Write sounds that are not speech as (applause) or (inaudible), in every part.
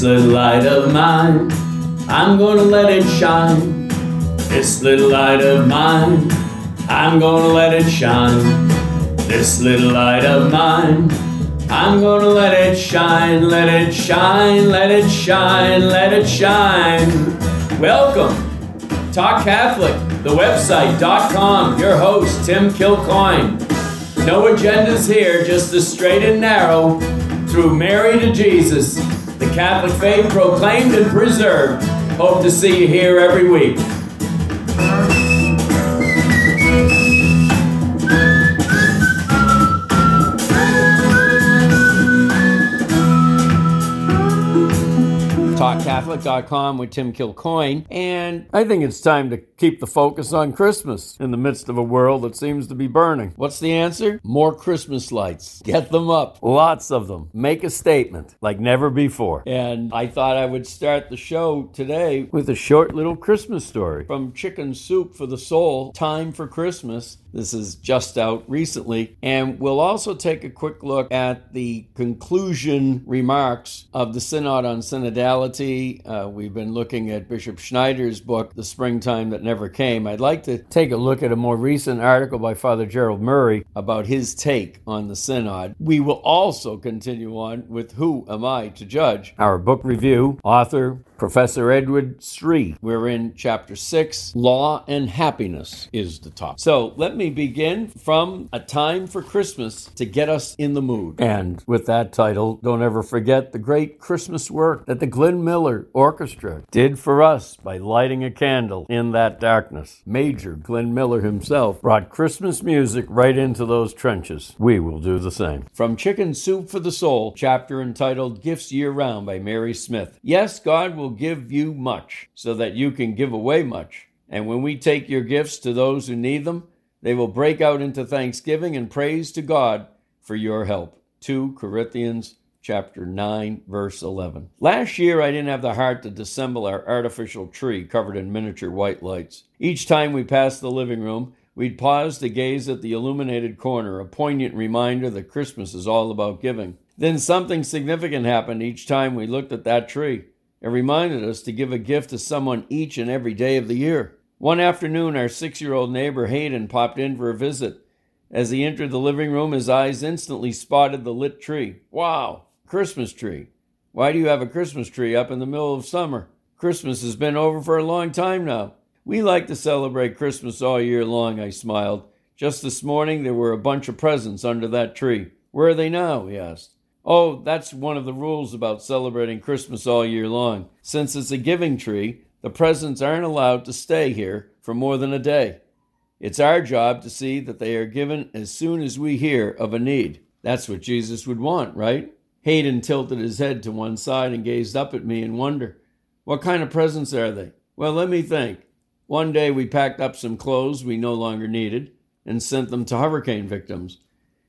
This little light of mine, I'm gonna let it shine. This little light of mine, I'm gonna let it shine. This little light of mine, I'm gonna let it shine, let it shine, let it shine, let it shine. Welcome, Talk Catholic, the website.com, your host, Tim Kilcoyne. No agendas here, just the straight and narrow, through Mary to Jesus, Catholic faith proclaimed and preserved. Hope to see you here every week. TalkCatholic.com with Tim Kilcoyne, and I think it's time to keep the focus on Christmas in the midst of a world that seems to be burning. What's the answer? More Christmas lights. Get them up. Lots of them. Make a statement like never before. And I thought I would start the show today with a short little Christmas story from Chicken Soup for the Soul Time for Christmas. This is just out recently. And we'll also take a quick look at the conclusion remarks of the Synod on Synodality. Uh, we've been looking at Bishop Schneider's book, The Springtime That Never Came. I'd like to take a look at a more recent article by Father Gerald Murray about his take on the Synod. We will also continue on with Who Am I to Judge? Our book review, author, Professor Edward Sri. We're in chapter 6, Law and Happiness is the top. So let me begin from A Time for Christmas to get us in the mood. And with that title, don't ever forget the great Christmas work that the Glenn Miller Orchestra did for us by lighting a candle in that darkness. Major Glenn Miller himself brought Christmas music right into those trenches. We will do the same. From Chicken Soup for the Soul, chapter entitled Gifts Year Round by Mary Smith. Yes, God will give you much so that you can give away much. And when we take your gifts to those who need them, they will break out into thanksgiving and praise to God for your help. 2 Corinthians chapter 9 verse 11. Last year I didn't have the heart to dissemble our artificial tree covered in miniature white lights. Each time we passed the living room, we'd pause to gaze at the illuminated corner, a poignant reminder that Christmas is all about giving. Then something significant happened each time we looked at that tree. It reminded us to give a gift to someone each and every day of the year. One afternoon, our six year old neighbor Hayden popped in for a visit. As he entered the living room, his eyes instantly spotted the lit tree. Wow, Christmas tree. Why do you have a Christmas tree up in the middle of summer? Christmas has been over for a long time now. We like to celebrate Christmas all year long, I smiled. Just this morning, there were a bunch of presents under that tree. Where are they now? he asked. Oh, that's one of the rules about celebrating Christmas all year long. Since it's a giving tree, the presents aren't allowed to stay here for more than a day. It's our job to see that they are given as soon as we hear of a need. That's what Jesus would want, right? Hayden tilted his head to one side and gazed up at me in wonder. What kind of presents are they? Well, let me think. One day we packed up some clothes we no longer needed and sent them to hurricane victims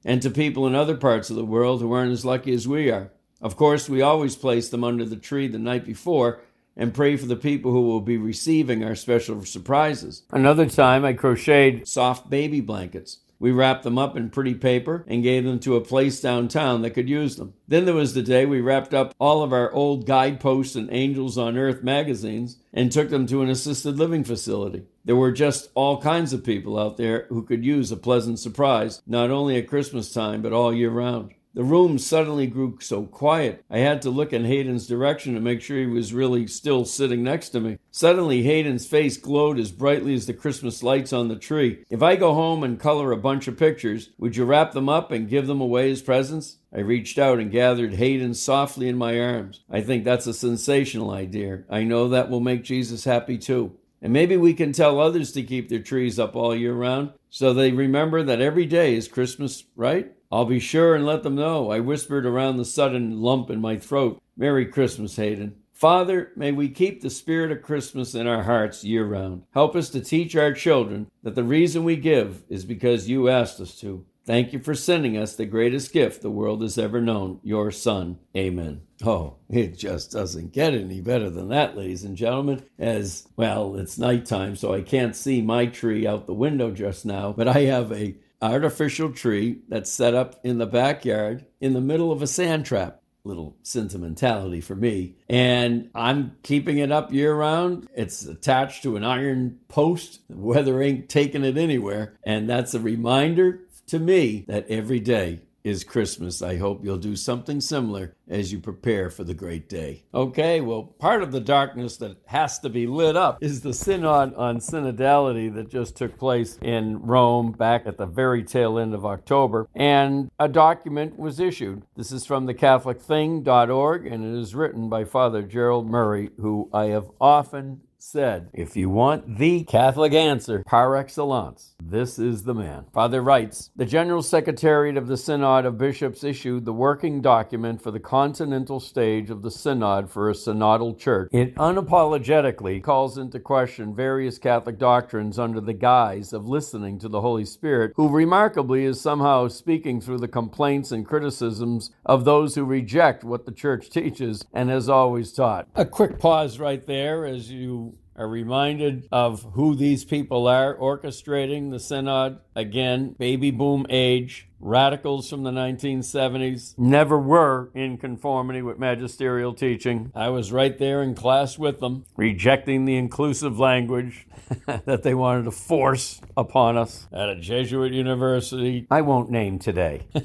and to people in other parts of the world who aren't as lucky as we are. Of course, we always place them under the tree the night before and pray for the people who will be receiving our special surprises. Another time, I crocheted soft baby blankets. We wrapped them up in pretty paper and gave them to a place downtown that could use them. Then there was the day we wrapped up all of our old guideposts and Angels on Earth magazines and took them to an assisted living facility. There were just all kinds of people out there who could use a pleasant surprise, not only at Christmas time, but all year round. The room suddenly grew so quiet. I had to look in Hayden's direction to make sure he was really still sitting next to me. Suddenly, Hayden's face glowed as brightly as the Christmas lights on the tree. If I go home and color a bunch of pictures, would you wrap them up and give them away as presents? I reached out and gathered Hayden softly in my arms. I think that's a sensational idea. I know that will make Jesus happy too. And maybe we can tell others to keep their trees up all year round so they remember that every day is Christmas, right? I'll be sure and let them know. I whispered around the sudden lump in my throat. Merry Christmas, Hayden. Father, may we keep the spirit of Christmas in our hearts year round. Help us to teach our children that the reason we give is because you asked us to. Thank you for sending us the greatest gift the world has ever known, your Son. Amen. Oh, it just doesn't get any better than that, ladies and gentlemen. As well, it's nighttime, so I can't see my tree out the window just now, but I have a artificial tree that's set up in the backyard in the middle of a sand trap. little sentimentality for me. And I'm keeping it up year round. It's attached to an iron post. The weather ain't taking it anywhere. And that's a reminder to me that every day is Christmas. I hope you'll do something similar as you prepare for the great day. Okay, well, part of the darkness that has to be lit up is the synod on synodality that just took place in Rome back at the very tail end of October, and a document was issued. This is from the CatholicThing.org, and it is written by Father Gerald Murray, who I have often said, if you want the Catholic answer par excellence, this is the man. Father writes The General Secretariat of the Synod of Bishops issued the working document for the continental stage of the Synod for a synodal church. It unapologetically calls into question various Catholic doctrines under the guise of listening to the Holy Spirit, who remarkably is somehow speaking through the complaints and criticisms of those who reject what the church teaches and has always taught. A quick pause right there as you are reminded of who these people are orchestrating the synod. Again, baby boom age, radicals from the 1970s, never were in conformity with magisterial teaching. I was right there in class with them, rejecting the inclusive language (laughs) that they wanted to force upon us at a Jesuit university. I won't name today. (laughs) All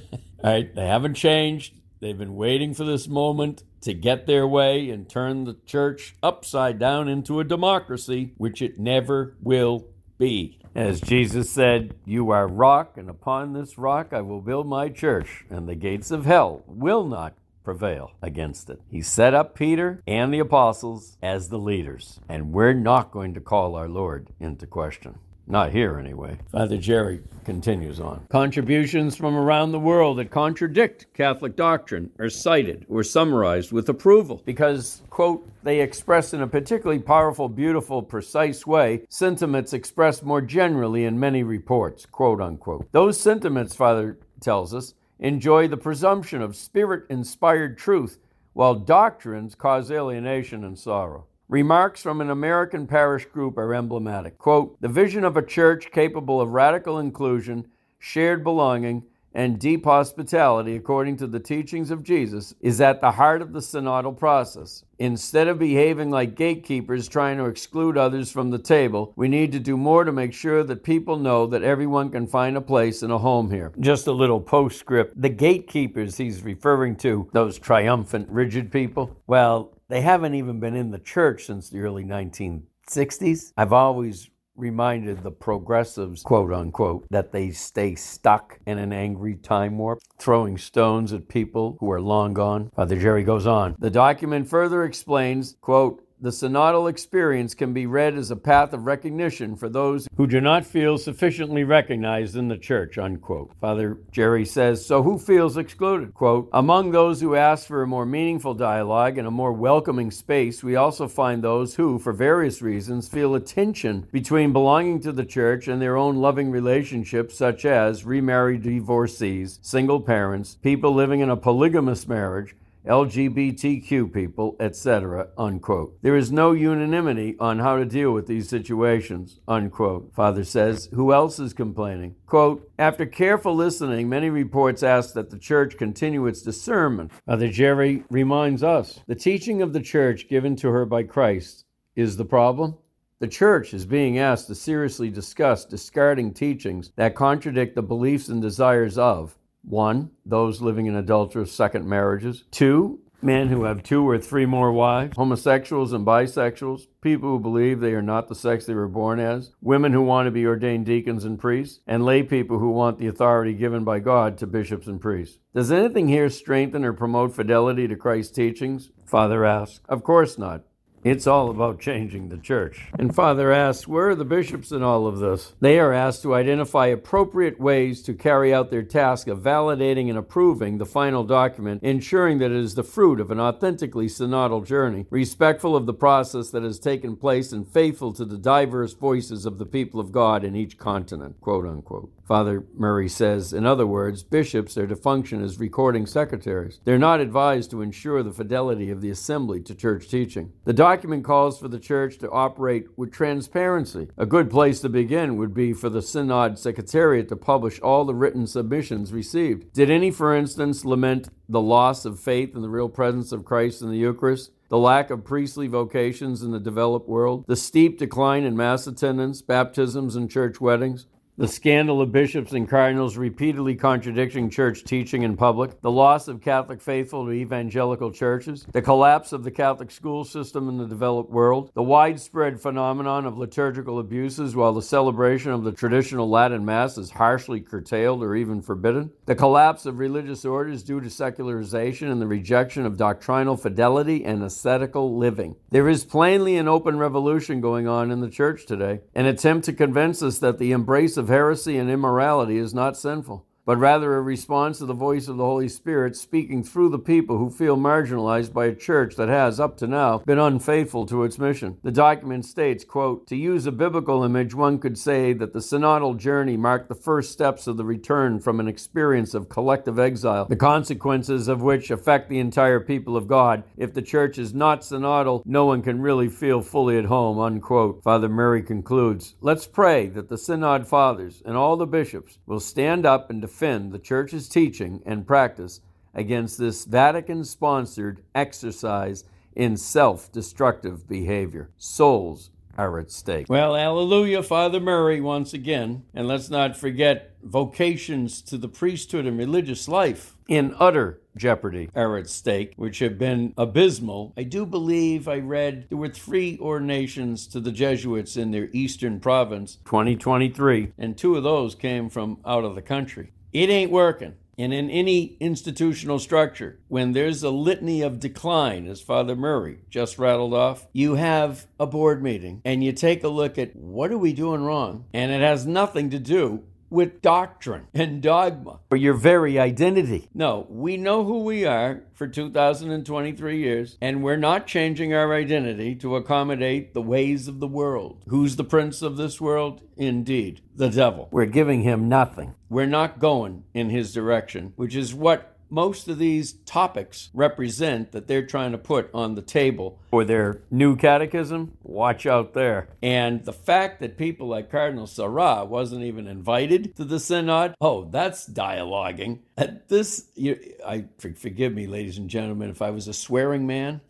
right, they haven't changed. They've been waiting for this moment to get their way and turn the church upside down into a democracy, which it never will be. As Jesus said, You are rock, and upon this rock I will build my church, and the gates of hell will not prevail against it. He set up Peter and the apostles as the leaders, and we're not going to call our Lord into question. Not here, anyway. Father Jerry continues on. Contributions from around the world that contradict Catholic doctrine are cited or summarized with approval because, quote, they express in a particularly powerful, beautiful, precise way sentiments expressed more generally in many reports, quote unquote. Those sentiments, Father tells us, enjoy the presumption of spirit inspired truth, while doctrines cause alienation and sorrow. Remarks from an American parish group are emblematic. Quote, the vision of a church capable of radical inclusion, shared belonging, and deep hospitality, according to the teachings of Jesus, is at the heart of the synodal process. Instead of behaving like gatekeepers trying to exclude others from the table, we need to do more to make sure that people know that everyone can find a place and a home here. Just a little postscript. The gatekeepers he's referring to, those triumphant, rigid people, well, they haven't even been in the church since the early 1960s. I've always reminded the progressives, quote unquote, that they stay stuck in an angry time warp, throwing stones at people who are long gone. Father Jerry goes on. The document further explains, quote, the synodal experience can be read as a path of recognition for those who do not feel sufficiently recognized in the church, unquote. Father Jerry says, so who feels excluded? Quote, among those who ask for a more meaningful dialogue and a more welcoming space, we also find those who, for various reasons, feel a tension between belonging to the church and their own loving relationships, such as remarried divorcees, single parents, people living in a polygamous marriage, LGBTQ people, etc., unquote. There is no unanimity on how to deal with these situations, unquote. Father says, who else is complaining? Quote, after careful listening, many reports ask that the church continue its discernment. Father Jerry reminds us, the teaching of the church given to her by Christ is the problem. The church is being asked to seriously discuss discarding teachings that contradict the beliefs and desires of one, those living in adulterous second marriages. Two, men who have two or three more wives, homosexuals and bisexuals, people who believe they are not the sex they were born as, women who want to be ordained deacons and priests, and lay people who want the authority given by God to bishops and priests. Does anything here strengthen or promote fidelity to Christ's teachings? Father asks. Of course not. It's all about changing the church. And Father asks, where are the bishops in all of this? They are asked to identify appropriate ways to carry out their task of validating and approving the final document, ensuring that it is the fruit of an authentically synodal journey, respectful of the process that has taken place and faithful to the diverse voices of the people of God in each continent, quote unquote. Father Murray says. In other words, bishops are to function as recording secretaries. They're not advised to ensure the fidelity of the assembly to church teaching. The document calls for the church to operate with transparency. A good place to begin would be for the Synod Secretariat to publish all the written submissions received. Did any, for instance, lament the loss of faith in the real presence of Christ in the Eucharist? the lack of priestly vocations in the developed world, the steep decline in mass attendance, baptisms, and church weddings, the scandal of bishops and cardinals repeatedly contradicting church teaching in public, the loss of Catholic faithful to evangelical churches, the collapse of the Catholic school system in the developed world, the widespread phenomenon of liturgical abuses while the celebration of the traditional Latin Mass is harshly curtailed or even forbidden, the collapse of religious orders due to secularization and the rejection of doctrinal fidelity and ascetical living. There is plainly an open revolution going on in the church today, an attempt to convince us that the embrace of of heresy and immorality is not sinful but rather a response to the voice of the Holy Spirit speaking through the people who feel marginalized by a church that has, up to now, been unfaithful to its mission. The document states, quote, To use a biblical image, one could say that the synodal journey marked the first steps of the return from an experience of collective exile, the consequences of which affect the entire people of God. If the church is not synodal, no one can really feel fully at home, unquote. Father Murray concludes, Let's pray that the Synod Fathers and all the bishops will stand up and defend defend the Church's teaching and practice against this Vatican sponsored exercise in self destructive behavior. Souls are at stake. Well, hallelujah, Father Murray, once again. And let's not forget vocations to the priesthood and religious life in utter jeopardy are at stake, which have been abysmal. I do believe I read there were three ordinations to the Jesuits in their eastern province, 2023, and two of those came from out of the country. It ain't working. And in any institutional structure, when there's a litany of decline, as Father Murray just rattled off, you have a board meeting and you take a look at what are we doing wrong? And it has nothing to do with doctrine and dogma or your very identity. No, we know who we are for 2023 years, and we're not changing our identity to accommodate the ways of the world. Who's the prince of this world? Indeed, the devil. We're giving him nothing. We're not going in his direction, which is what most of these topics represent that they're trying to put on the table for their new catechism, watch out there. And the fact that people like Cardinal Sarah wasn't even invited to the synod, oh, that's dialoguing. This, you, I forgive me, ladies and gentlemen, if I was a swearing man,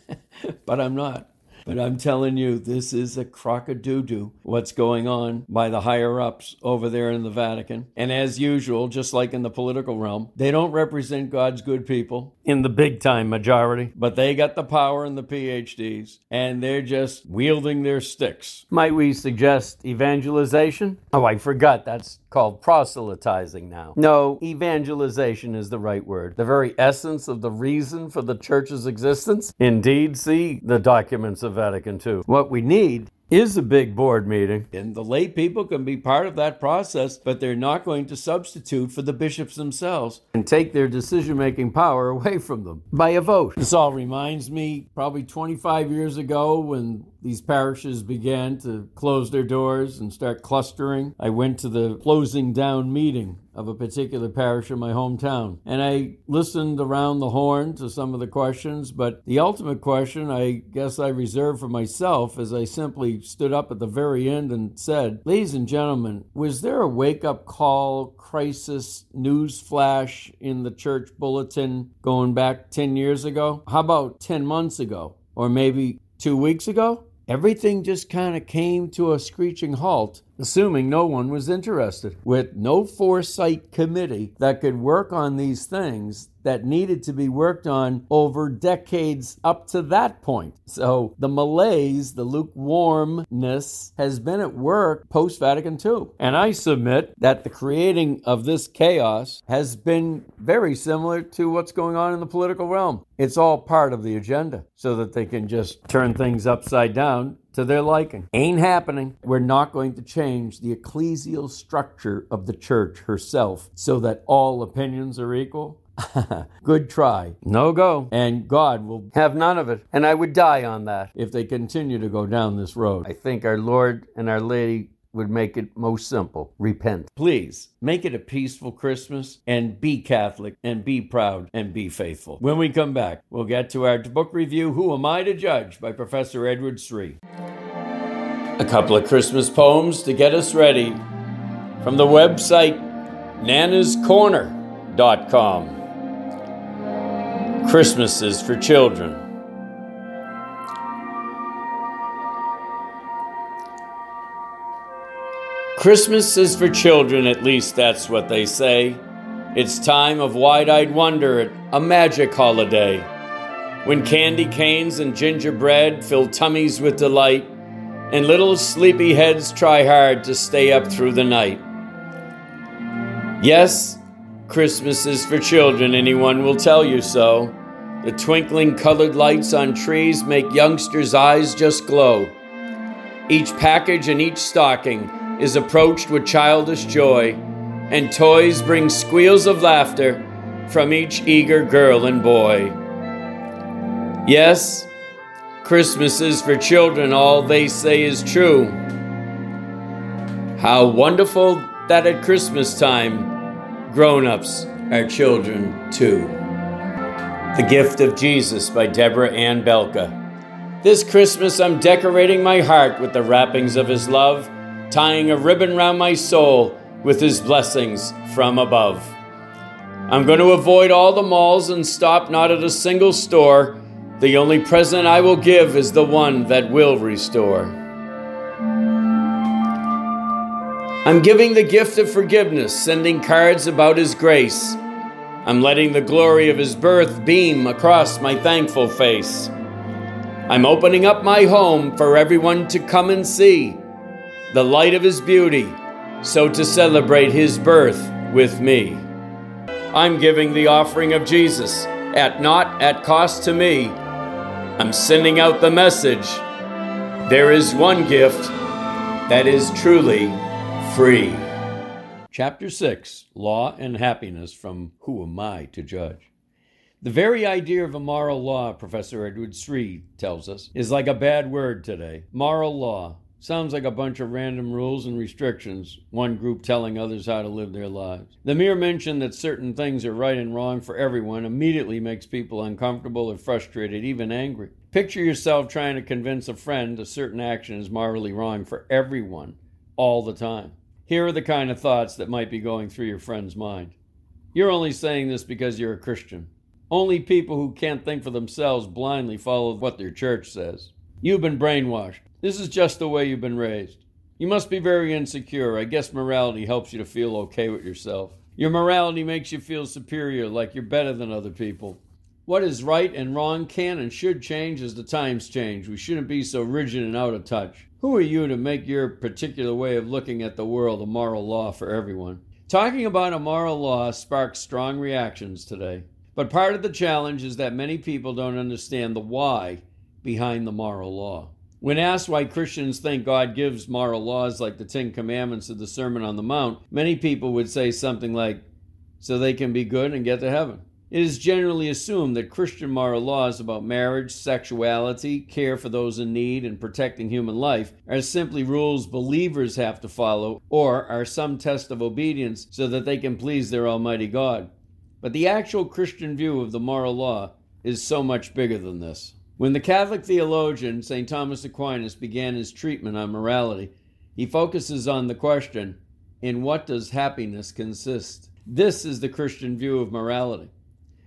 (laughs) but I'm not. But I'm telling you, this is a crock of doo doo what's going on by the higher ups over there in the Vatican. And as usual, just like in the political realm, they don't represent God's good people in the big time majority, but they got the power and the PhDs, and they're just wielding their sticks. Might we suggest evangelization? Oh, I forgot that's called proselytizing now. No, evangelization is the right word. The very essence of the reason for the church's existence. Indeed, see the documents of Vatican II. What we need is a big board meeting. And the lay people can be part of that process, but they're not going to substitute for the bishops themselves and take their decision making power away from them by a vote. This all reminds me probably 25 years ago when these parishes began to close their doors and start clustering. I went to the closing down meeting of a particular parish in my hometown. And I listened around the horn to some of the questions, but the ultimate question I guess I reserved for myself as I simply stood up at the very end and said, Ladies and gentlemen, was there a wake up call, crisis, news flash in the church bulletin going back 10 years ago? How about 10 months ago? Or maybe two weeks ago? Everything just kind of came to a screeching halt assuming no one was interested, with no foresight committee that could work on these things that needed to be worked on over decades up to that point. So the malaise, the lukewarmness has been at work post Vatican II. And I submit that the creating of this chaos has been very similar to what's going on in the political realm. It's all part of the agenda so that they can just turn things upside down to their liking. Ain't happening. We're not going to change the ecclesial structure of the church herself so that all opinions are equal. (laughs) Good try. No go. And God will have none of it. And I would die on that if they continue to go down this road. I think our Lord and our Lady would make it most simple repent. Please make it a peaceful Christmas and be Catholic and be proud and be faithful. When we come back, we'll get to our book review Who Am I to Judge by Professor Edward Sri. A couple of Christmas poems to get us ready from the website nanascorner.com. Christmas is for children. Christmas is for children, at least that's what they say. It's time of wide eyed wonder, a magic holiday. When candy canes and gingerbread fill tummies with delight, and little sleepy heads try hard to stay up through the night. Yes, Christmas is for children, anyone will tell you so. The twinkling colored lights on trees make youngsters' eyes just glow. Each package and each stocking is approached with childish joy, and toys bring squeals of laughter from each eager girl and boy. Yes, Christmas is for children, all they say is true. How wonderful that at Christmas time, grown ups are children too. The Gift of Jesus by Deborah Ann Belka. This Christmas, I'm decorating my heart with the wrappings of His love tying a ribbon round my soul with his blessings from above. I'm going to avoid all the malls and stop not at a single store. The only present I will give is the one that will restore. I'm giving the gift of forgiveness, sending cards about His grace. I'm letting the glory of His birth beam across my thankful face. I'm opening up my home for everyone to come and see the light of his beauty, so to celebrate his birth with me. I'm giving the offering of Jesus at not at cost to me. I'm sending out the message there is one gift that is truly free. Chapter 6 Law and Happiness from Who Am I to Judge? The very idea of a moral law, Professor Edward Sri tells us, is like a bad word today. Moral law. Sounds like a bunch of random rules and restrictions, one group telling others how to live their lives. The mere mention that certain things are right and wrong for everyone immediately makes people uncomfortable or frustrated, even angry. Picture yourself trying to convince a friend a certain action is morally wrong for everyone, all the time. Here are the kind of thoughts that might be going through your friend's mind. You're only saying this because you're a Christian. Only people who can't think for themselves blindly follow what their church says. You've been brainwashed. This is just the way you've been raised. You must be very insecure. I guess morality helps you to feel okay with yourself. Your morality makes you feel superior, like you're better than other people. What is right and wrong can and should change as the times change. We shouldn't be so rigid and out of touch. Who are you to make your particular way of looking at the world a moral law for everyone? Talking about a moral law sparks strong reactions today. But part of the challenge is that many people don't understand the why behind the moral law. When asked why Christians think God gives moral laws like the Ten Commandments of the Sermon on the Mount, many people would say something like, so they can be good and get to heaven. It is generally assumed that Christian moral laws about marriage, sexuality, care for those in need, and protecting human life are simply rules believers have to follow or are some test of obedience so that they can please their Almighty God. But the actual Christian view of the moral law is so much bigger than this. When the Catholic theologian St. Thomas Aquinas began his treatment on morality, he focuses on the question in what does happiness consist? This is the Christian view of morality.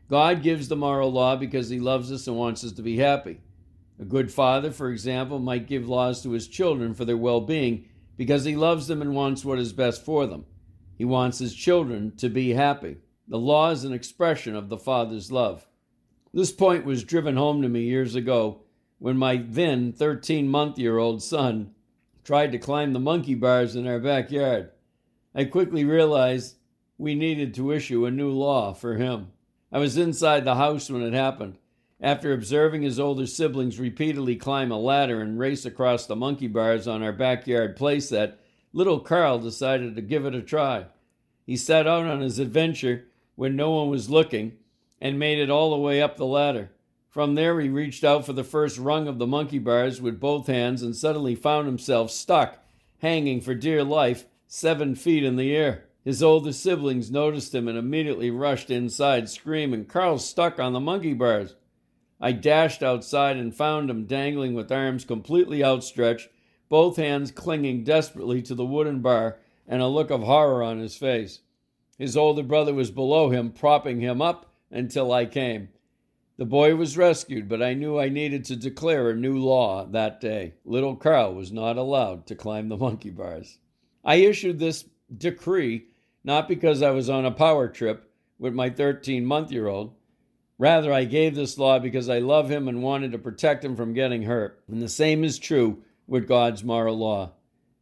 God gives the moral law because he loves us and wants us to be happy. A good father, for example, might give laws to his children for their well being because he loves them and wants what is best for them. He wants his children to be happy. The law is an expression of the father's love. This point was driven home to me years ago when my then 13 month year old son tried to climb the monkey bars in our backyard. I quickly realized we needed to issue a new law for him. I was inside the house when it happened. After observing his older siblings repeatedly climb a ladder and race across the monkey bars on our backyard playset, little Carl decided to give it a try. He set out on his adventure when no one was looking and made it all the way up the ladder. From there, he reached out for the first rung of the monkey bars with both hands and suddenly found himself stuck, hanging for dear life seven feet in the air. His older siblings noticed him and immediately rushed inside, screaming, Carl's stuck on the monkey bars. I dashed outside and found him dangling with arms completely outstretched, both hands clinging desperately to the wooden bar, and a look of horror on his face. His older brother was below him, propping him up until I came. The boy was rescued, but I knew I needed to declare a new law that day. Little Carl was not allowed to climb the monkey bars. I issued this decree not because I was on a power trip with my 13 month year old. Rather, I gave this law because I love him and wanted to protect him from getting hurt. And the same is true with God's moral law.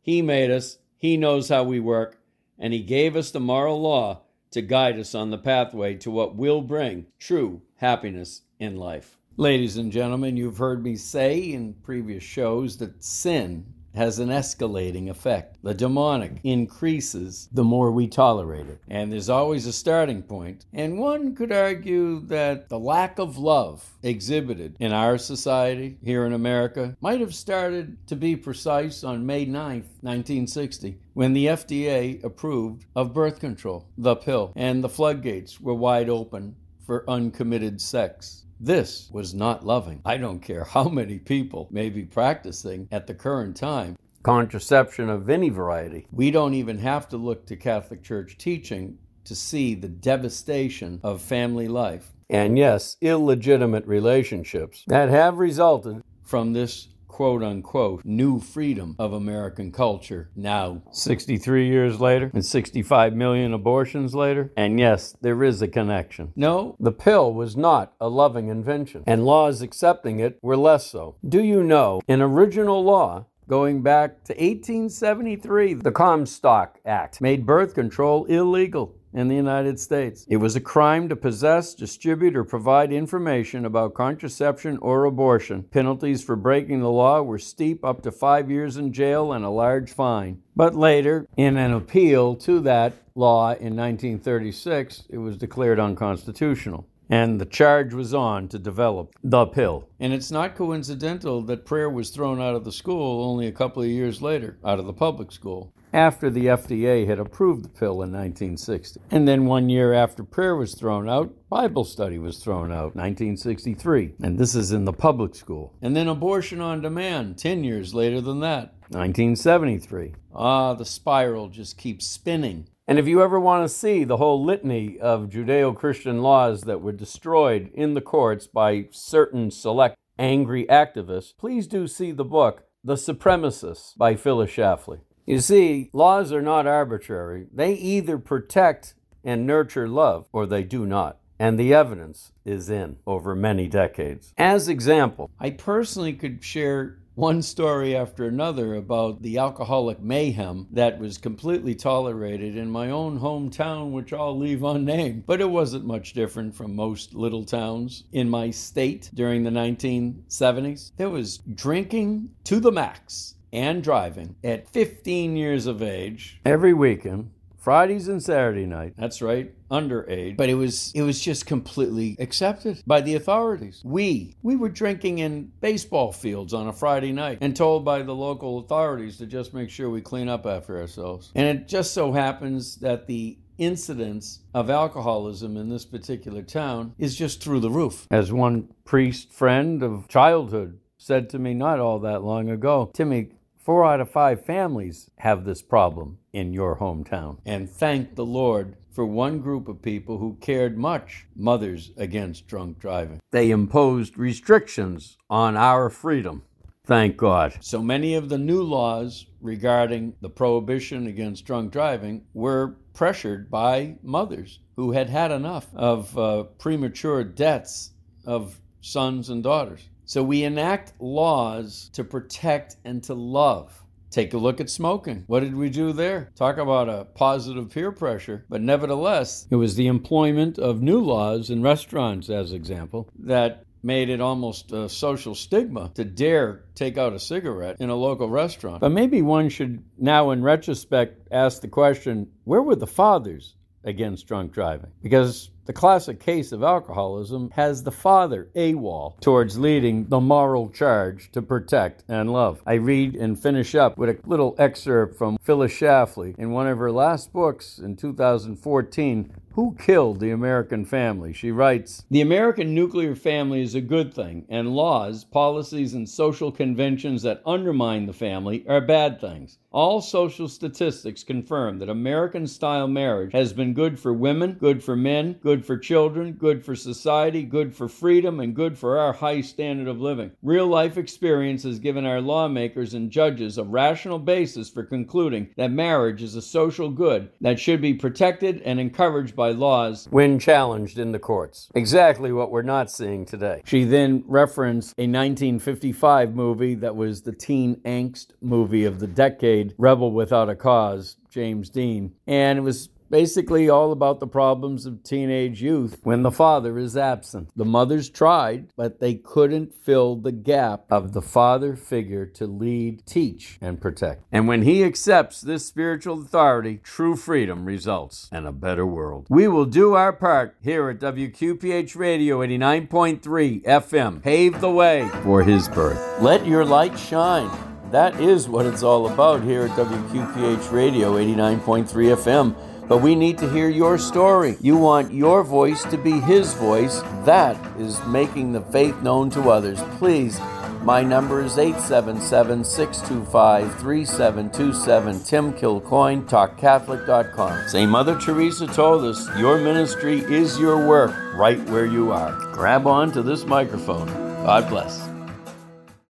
He made us, He knows how we work, and He gave us the moral law to guide us on the pathway to what will bring true happiness in life. Ladies and gentlemen, you've heard me say in previous shows that sin has an escalating effect. The demonic increases the more we tolerate it. And there's always a starting point. And one could argue that the lack of love exhibited in our society here in America might have started to be precise on May 9th, 1960, when the FDA approved of birth control, the pill, and the floodgates were wide open for uncommitted sex. This was not loving. I don't care how many people may be practicing at the current time contraception of any variety. We don't even have to look to Catholic Church teaching to see the devastation of family life. And yes, illegitimate relationships that have resulted from this quote unquote new freedom of American culture now, 63 years later, and 65 million abortions later. And yes, there is a connection. No, the pill was not a loving invention, and laws accepting it were less so. Do you know, in original law, Going back to 1873, the Comstock Act made birth control illegal in the United States. It was a crime to possess, distribute, or provide information about contraception or abortion. Penalties for breaking the law were steep, up to five years in jail and a large fine. But later, in an appeal to that law in 1936, it was declared unconstitutional. And the charge was on to develop the pill. And it's not coincidental that prayer was thrown out of the school only a couple of years later, out of the public school after the FDA had approved the pill in 1960. And then one year after prayer was thrown out, Bible study was thrown out, 1963. And this is in the public school. And then abortion on demand, 10 years later than that, 1973. Ah, the spiral just keeps spinning. And if you ever want to see the whole litany of Judeo Christian laws that were destroyed in the courts by certain select angry activists, please do see the book, The Supremacists by Phyllis Schlafly. You see, laws are not arbitrary. They either protect and nurture love or they do not. And the evidence is in over many decades. As example, I personally could share one story after another about the alcoholic mayhem that was completely tolerated in my own hometown, which I'll leave unnamed. But it wasn't much different from most little towns in my state during the 1970s. There was drinking to the max and driving at 15 years of age every weekend. Fridays and Saturday night. That's right, underage. But it was it was just completely accepted by the authorities. We we were drinking in baseball fields on a Friday night and told by the local authorities to just make sure we clean up after ourselves. And it just so happens that the incidence of alcoholism in this particular town is just through the roof. As one priest friend of childhood said to me not all that long ago, Timmy, Four out of five families have this problem in your hometown. And thank the Lord for one group of people who cared much Mothers Against Drunk Driving. They imposed restrictions on our freedom. Thank God. So many of the new laws regarding the prohibition against drunk driving were pressured by mothers who had had enough of uh, premature deaths of sons and daughters. So we enact laws to protect and to love. Take a look at smoking. What did we do there? Talk about a positive peer pressure. But nevertheless, it was the employment of new laws in restaurants, as example, that made it almost a social stigma to dare take out a cigarette in a local restaurant. But maybe one should now, in retrospect, ask the question where were the fathers against drunk driving? Because The classic case of alcoholism has the father AWOL towards leading the moral charge to protect and love. I read and finish up with a little excerpt from Phyllis Schlafly in one of her last books in 2014 who killed the American family? She writes The American nuclear family is a good thing, and laws, policies, and social conventions that undermine the family are bad things. All social statistics confirm that American style marriage has been good for women, good for men, good for children, good for society, good for freedom, and good for our high standard of living. Real life experience has given our lawmakers and judges a rational basis for concluding that marriage is a social good that should be protected and encouraged by laws when challenged in the courts. Exactly what we're not seeing today. She then referenced a 1955 movie that was the teen angst movie of the decade Rebel Without a Cause, James Dean. And it was basically all about the problems of teenage youth when the father is absent. The mothers tried, but they couldn't fill the gap of the father figure to lead, teach, and protect. And when he accepts this spiritual authority, true freedom results and a better world. We will do our part here at WQPH Radio 89.3 FM. Pave the way for his birth. Let your light shine. That is what it's all about here at WQPH Radio 89.3 FM. But we need to hear your story. You want your voice to be his voice. That is making the faith known to others. Please, my number is 877 625 3727. Tim Kilcoyne, TalkCatholic.com. Say, Mother Teresa told us your ministry is your work right where you are. Grab on to this microphone. God bless.